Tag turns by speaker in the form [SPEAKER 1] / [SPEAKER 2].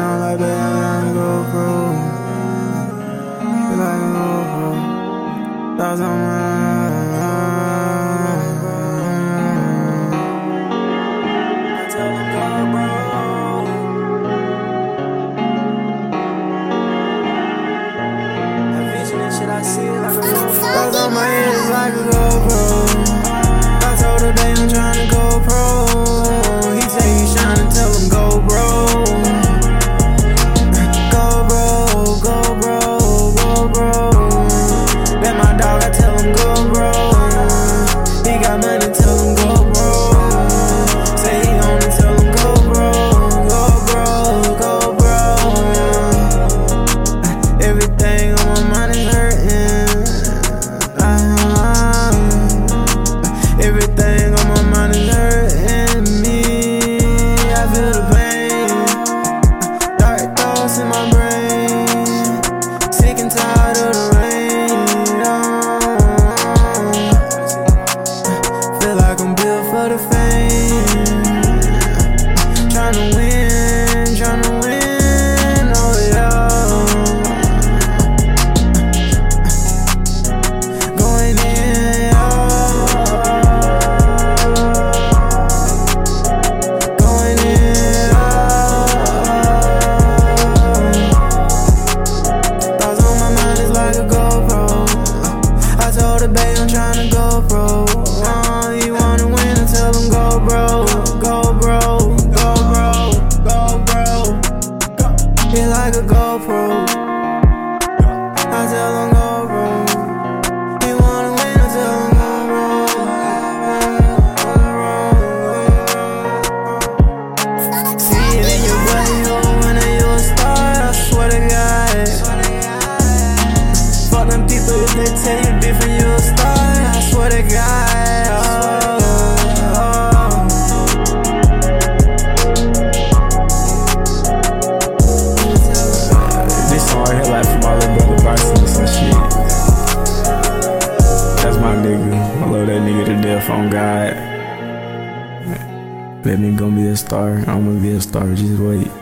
[SPEAKER 1] And all I bet I can go through. If I can go through. Shit, I see it like a GoPro. Thousand miles like a GoPro. told her, babe, I'm tryna go pro. Uh, you wanna win, I tell them go bro, go bro, go bro, go bro. He like a GoPro. I tell them
[SPEAKER 2] go on God. Let me go be a star. I'm gonna be a star. Just wait.